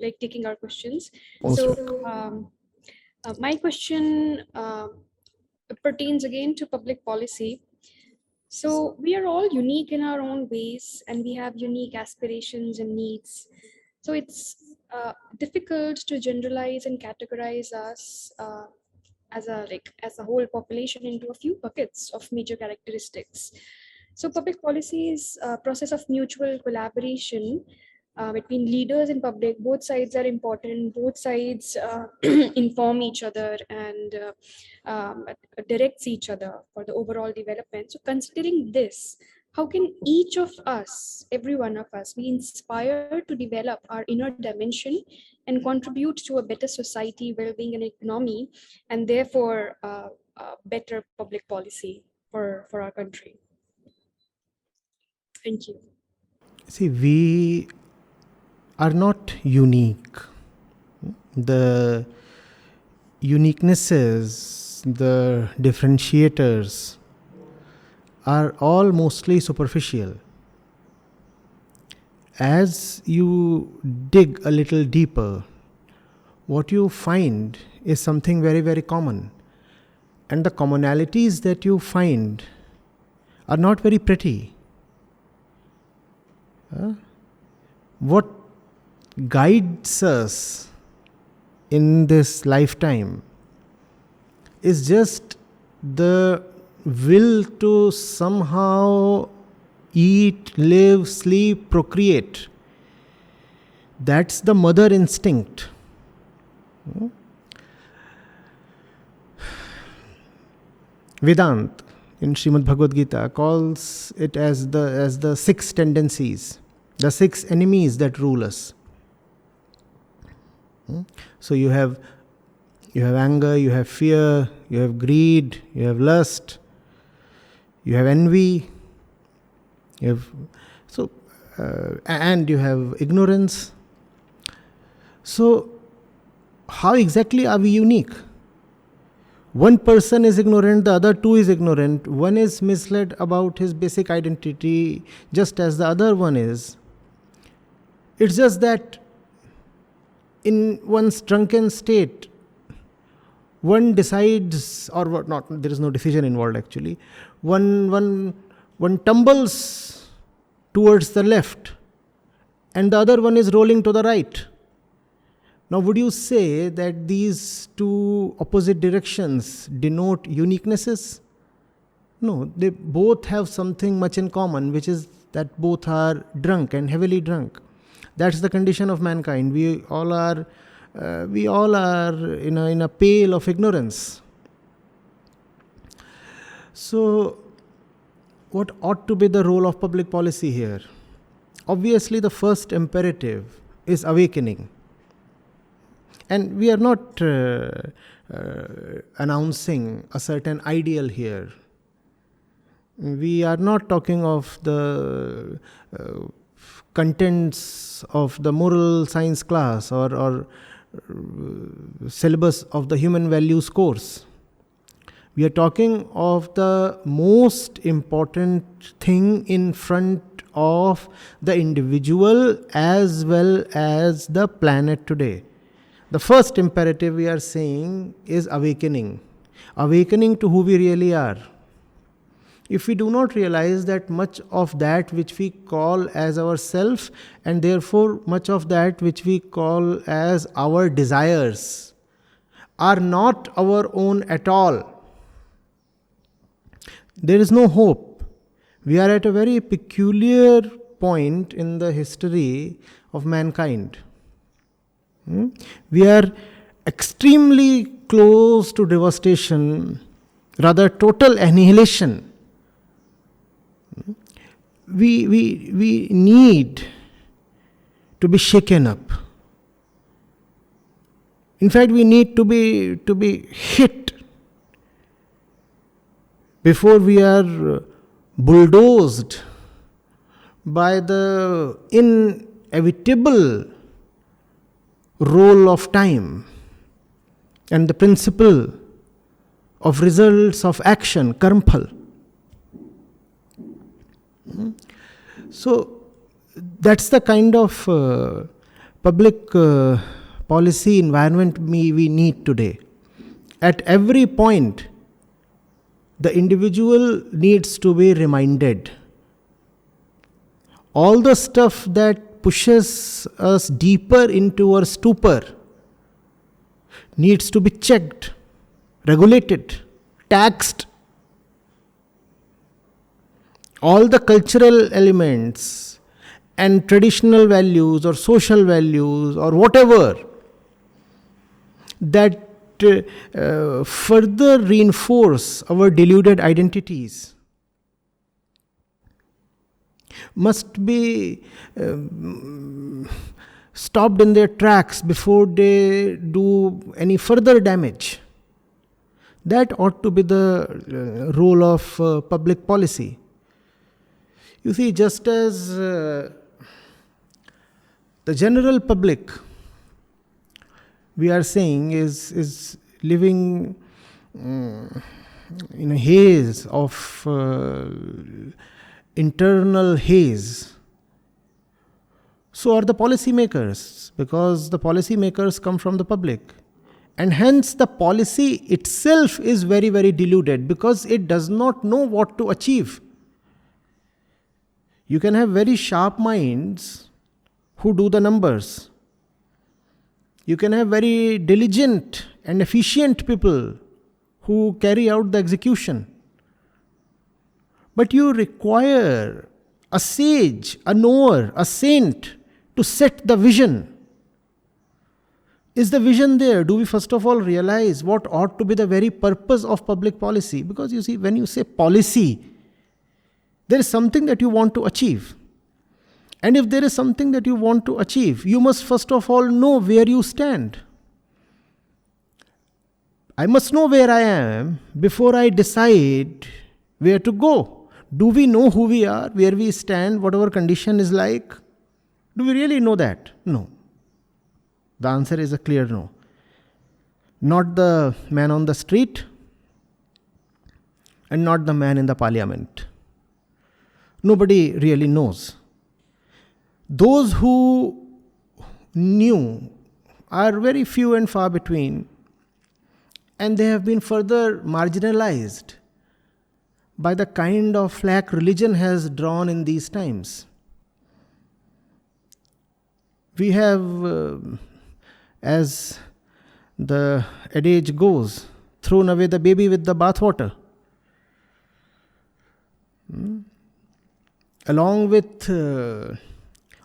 like taking our questions. Also. So um, uh, my question uh, pertains again to public policy. So we are all unique in our own ways, and we have unique aspirations and needs. So it's uh, difficult to generalize and categorize us uh, as a like as a whole population into a few buckets of major characteristics. So public policy is a process of mutual collaboration uh, between leaders in public. Both sides are important. Both sides uh, inform each other and uh, um, directs each other for the overall development. So considering this, how can each of us, every one of us, be inspired to develop our inner dimension and contribute to a better society, well-being, and economy, and therefore uh, better public policy for for our country? Thank you. See, we are not unique. The uniquenesses, the differentiators are all mostly superficial. As you dig a little deeper, what you find is something very, very common. And the commonalities that you find are not very pretty. Huh? What guides us in this lifetime is just the will to somehow eat, live, sleep, procreate. That's the mother instinct. Vedant in Srimad Bhagavad Gita calls it as the as the six tendencies, the six enemies that rule us. Hmm? So you have you have anger, you have fear, you have greed, you have lust, you have envy, you have so uh, and you have ignorance. So how exactly are we unique? One person is ignorant, the other two is ignorant. One is misled about his basic identity, just as the other one is. It's just that in one's drunken state, one decides, or what not, there is no decision involved actually. One, one, one tumbles towards the left, and the other one is rolling to the right. Now, would you say that these two opposite directions denote uniquenesses? No, they both have something much in common, which is that both are drunk and heavily drunk. That's the condition of mankind. We all are, uh, we all are in a, in a pail of ignorance. So, what ought to be the role of public policy here? Obviously, the first imperative is awakening and we are not uh, uh, announcing a certain ideal here. We are not talking of the uh, contents of the moral science class or, or uh, syllabus of the human values course. We are talking of the most important thing in front of the individual as well as the planet today. The first imperative we are saying is awakening. Awakening to who we really are. If we do not realize that much of that which we call as our self, and therefore much of that which we call as our desires, are not our own at all, there is no hope. We are at a very peculiar point in the history of mankind. Hmm? We are extremely close to devastation, rather, total annihilation. We, we, we need to be shaken up. In fact, we need to be, to be hit before we are bulldozed by the inevitable role of time and the principle of results of action, karmphal. So that's the kind of uh, public uh, policy environment we, we need today. At every point, the individual needs to be reminded. All the stuff that pushes us deeper into our stupor needs to be checked, regulated, taxed. All the cultural elements and traditional values or social values or whatever that uh, further reinforce our deluded identities must be um, stopped in their tracks before they do any further damage. That ought to be the uh, role of uh, public policy. You see, just as uh, the general public we are saying is, is living um, in a haze of uh, internal haze. So are the policymakers, because the policymakers come from the public. And hence, the policy itself is very, very deluded because it does not know what to achieve. You can have very sharp minds who do the numbers, you can have very diligent and efficient people who carry out the execution. But you require a sage, a knower, a saint to set the vision. Is the vision there? Do we first of all realize what ought to be the very purpose of public policy? Because you see, when you say policy, there is something that you want to achieve. And if there is something that you want to achieve, you must first of all know where you stand. I must know where I am before I decide where to go. Do we know who we are, where we stand, what our condition is like? Do we really know that? No. The answer is a clear no. Not the man on the street and not the man in the parliament. Nobody really knows. Those who knew are very few and far between, and they have been further marginalized by the kind of flag religion has drawn in these times. We have, uh, as the adage goes, thrown away the baby with the bathwater. Hmm? Along with uh,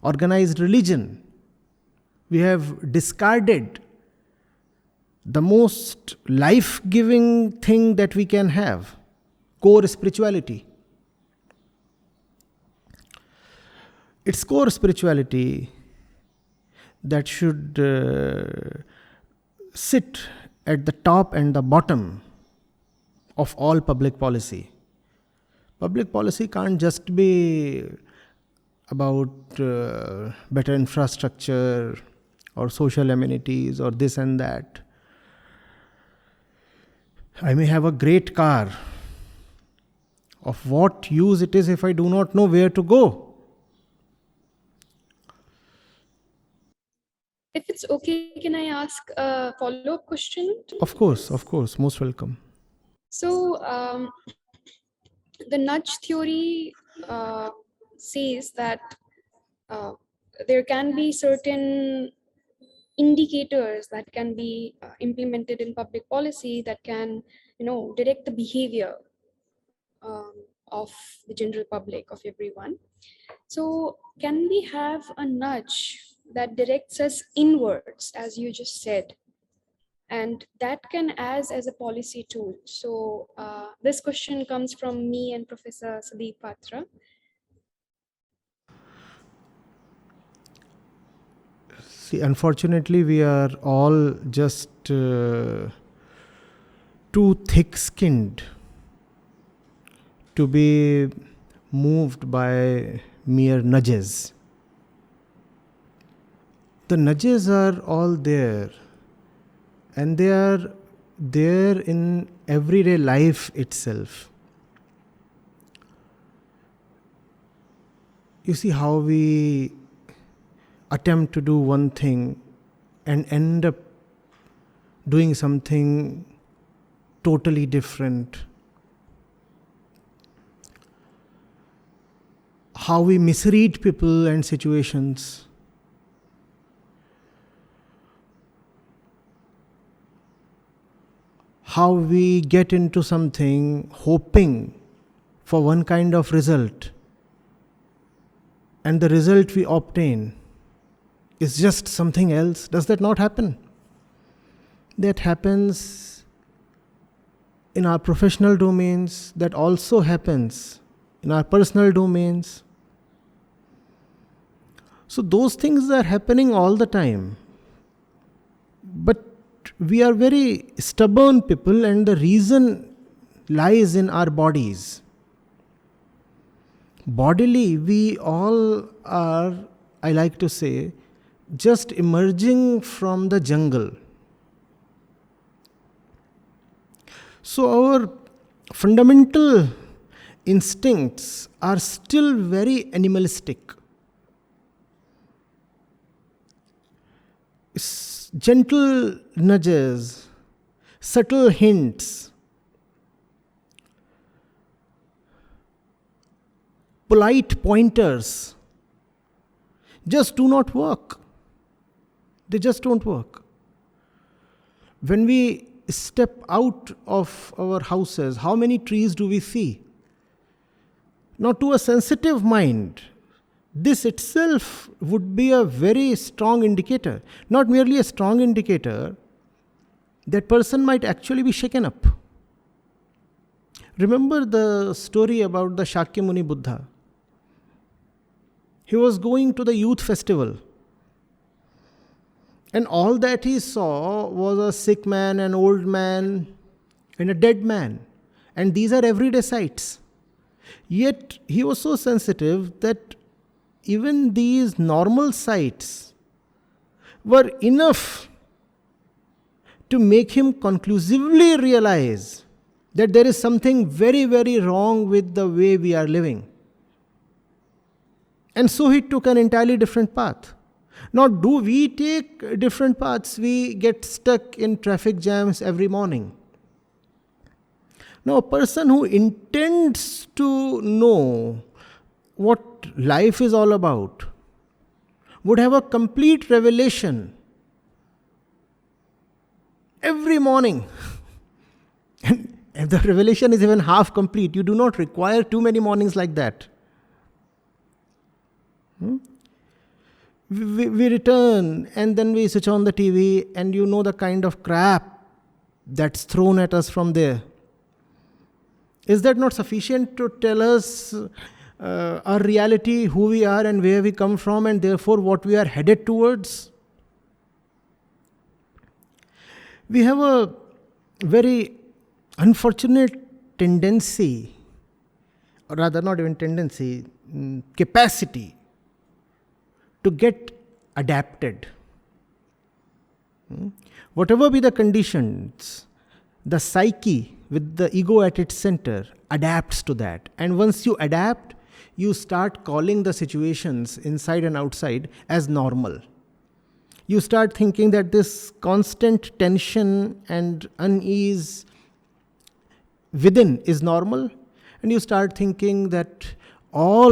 organized religion. We have discarded the most life giving thing that we can have core spirituality. It's core spirituality that should uh, sit at the top and the bottom of all public policy. Public policy can't just be about uh, better infrastructure or social amenities or this and that. I may have a great car. Of what use it is if I do not know where to go? If it's okay, can I ask a follow up question? Of course, of course, most welcome. So, um, the nudge theory uh, says that uh, there can be certain indicators that can be uh, implemented in public policy that can you know direct the behavior um, of the general public of everyone. So can we have a nudge that directs us inwards as you just said and that can as as a policy tool. So uh, this question comes from me and professor Sadeep Patra. See, unfortunately, we are all just uh, too thick skinned to be moved by mere nudges. The nudges are all there, and they are there in everyday life itself. You see how we attempt to do one thing and end up doing something totally different. How we misread people and situations. How we get into something hoping for one kind of result, and the result we obtain is just something else. Does that not happen? That happens in our professional domains, that also happens in our personal domains. So, those things are happening all the time. But we are very stubborn people, and the reason lies in our bodies. Bodily, we all are, I like to say, just emerging from the jungle. So, our fundamental instincts are still very animalistic. Gentle nudges, subtle hints, polite pointers just do not work. They just don't work. When we step out of our houses, how many trees do we see? Now, to a sensitive mind, this itself would be a very strong indicator. Not merely a strong indicator, that person might actually be shaken up. Remember the story about the Shakyamuni Buddha? He was going to the youth festival and all that he saw was a sick man, an old man, and a dead man. And these are everyday sights. Yet he was so sensitive that even these normal sights were enough to make him conclusively realize that there is something very, very wrong with the way we are living. And so he took an entirely different path. Now, do we take different paths? We get stuck in traffic jams every morning. Now, a person who intends to know what life is all about would have a complete revelation every morning. and if the revelation is even half complete, you do not require too many mornings like that. Hmm? we, we return and then we switch on the TV and you know the kind of crap that's thrown at us from there. Is that not sufficient to tell us uh, our reality, who we are, and where we come from, and therefore what we are headed towards? We have a very unfortunate tendency, or rather, not even tendency, mm, capacity to get adapted. Hmm? Whatever be the conditions, the psyche with the ego at its center adapts to that. And once you adapt, you start calling the situations inside and outside as normal. You start thinking that this constant tension and unease within is normal, and you start thinking that all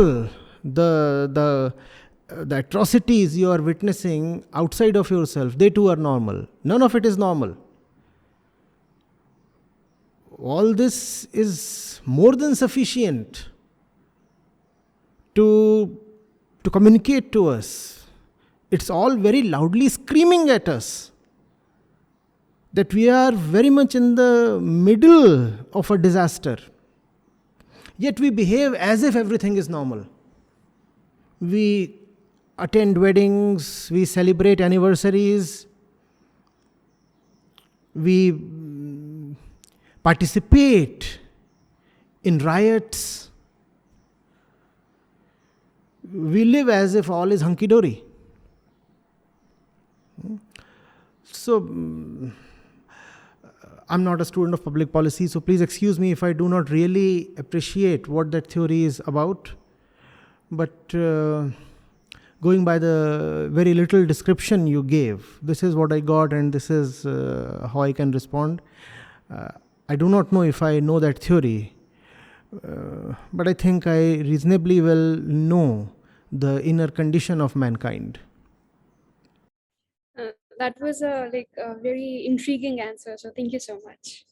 the, the uh, the atrocities you are witnessing outside of yourself, they too are normal. None of it is normal. All this is more than sufficient to, to communicate to us. It's all very loudly screaming at us that we are very much in the middle of a disaster. Yet we behave as if everything is normal. We attend weddings, we celebrate anniversaries, we participate in riots we live as if all is hunky dory. So, mm, I'm not a student of public policy, so please excuse me if I do not really appreciate what that theory is about. But uh, going by the very little description you gave, this is what I got and this is uh, how I can respond. Uh, I do not know if I know that theory, uh, but I think I reasonably well know the inner condition of mankind? Uh, that was a like a very intriguing answer. So thank you so much.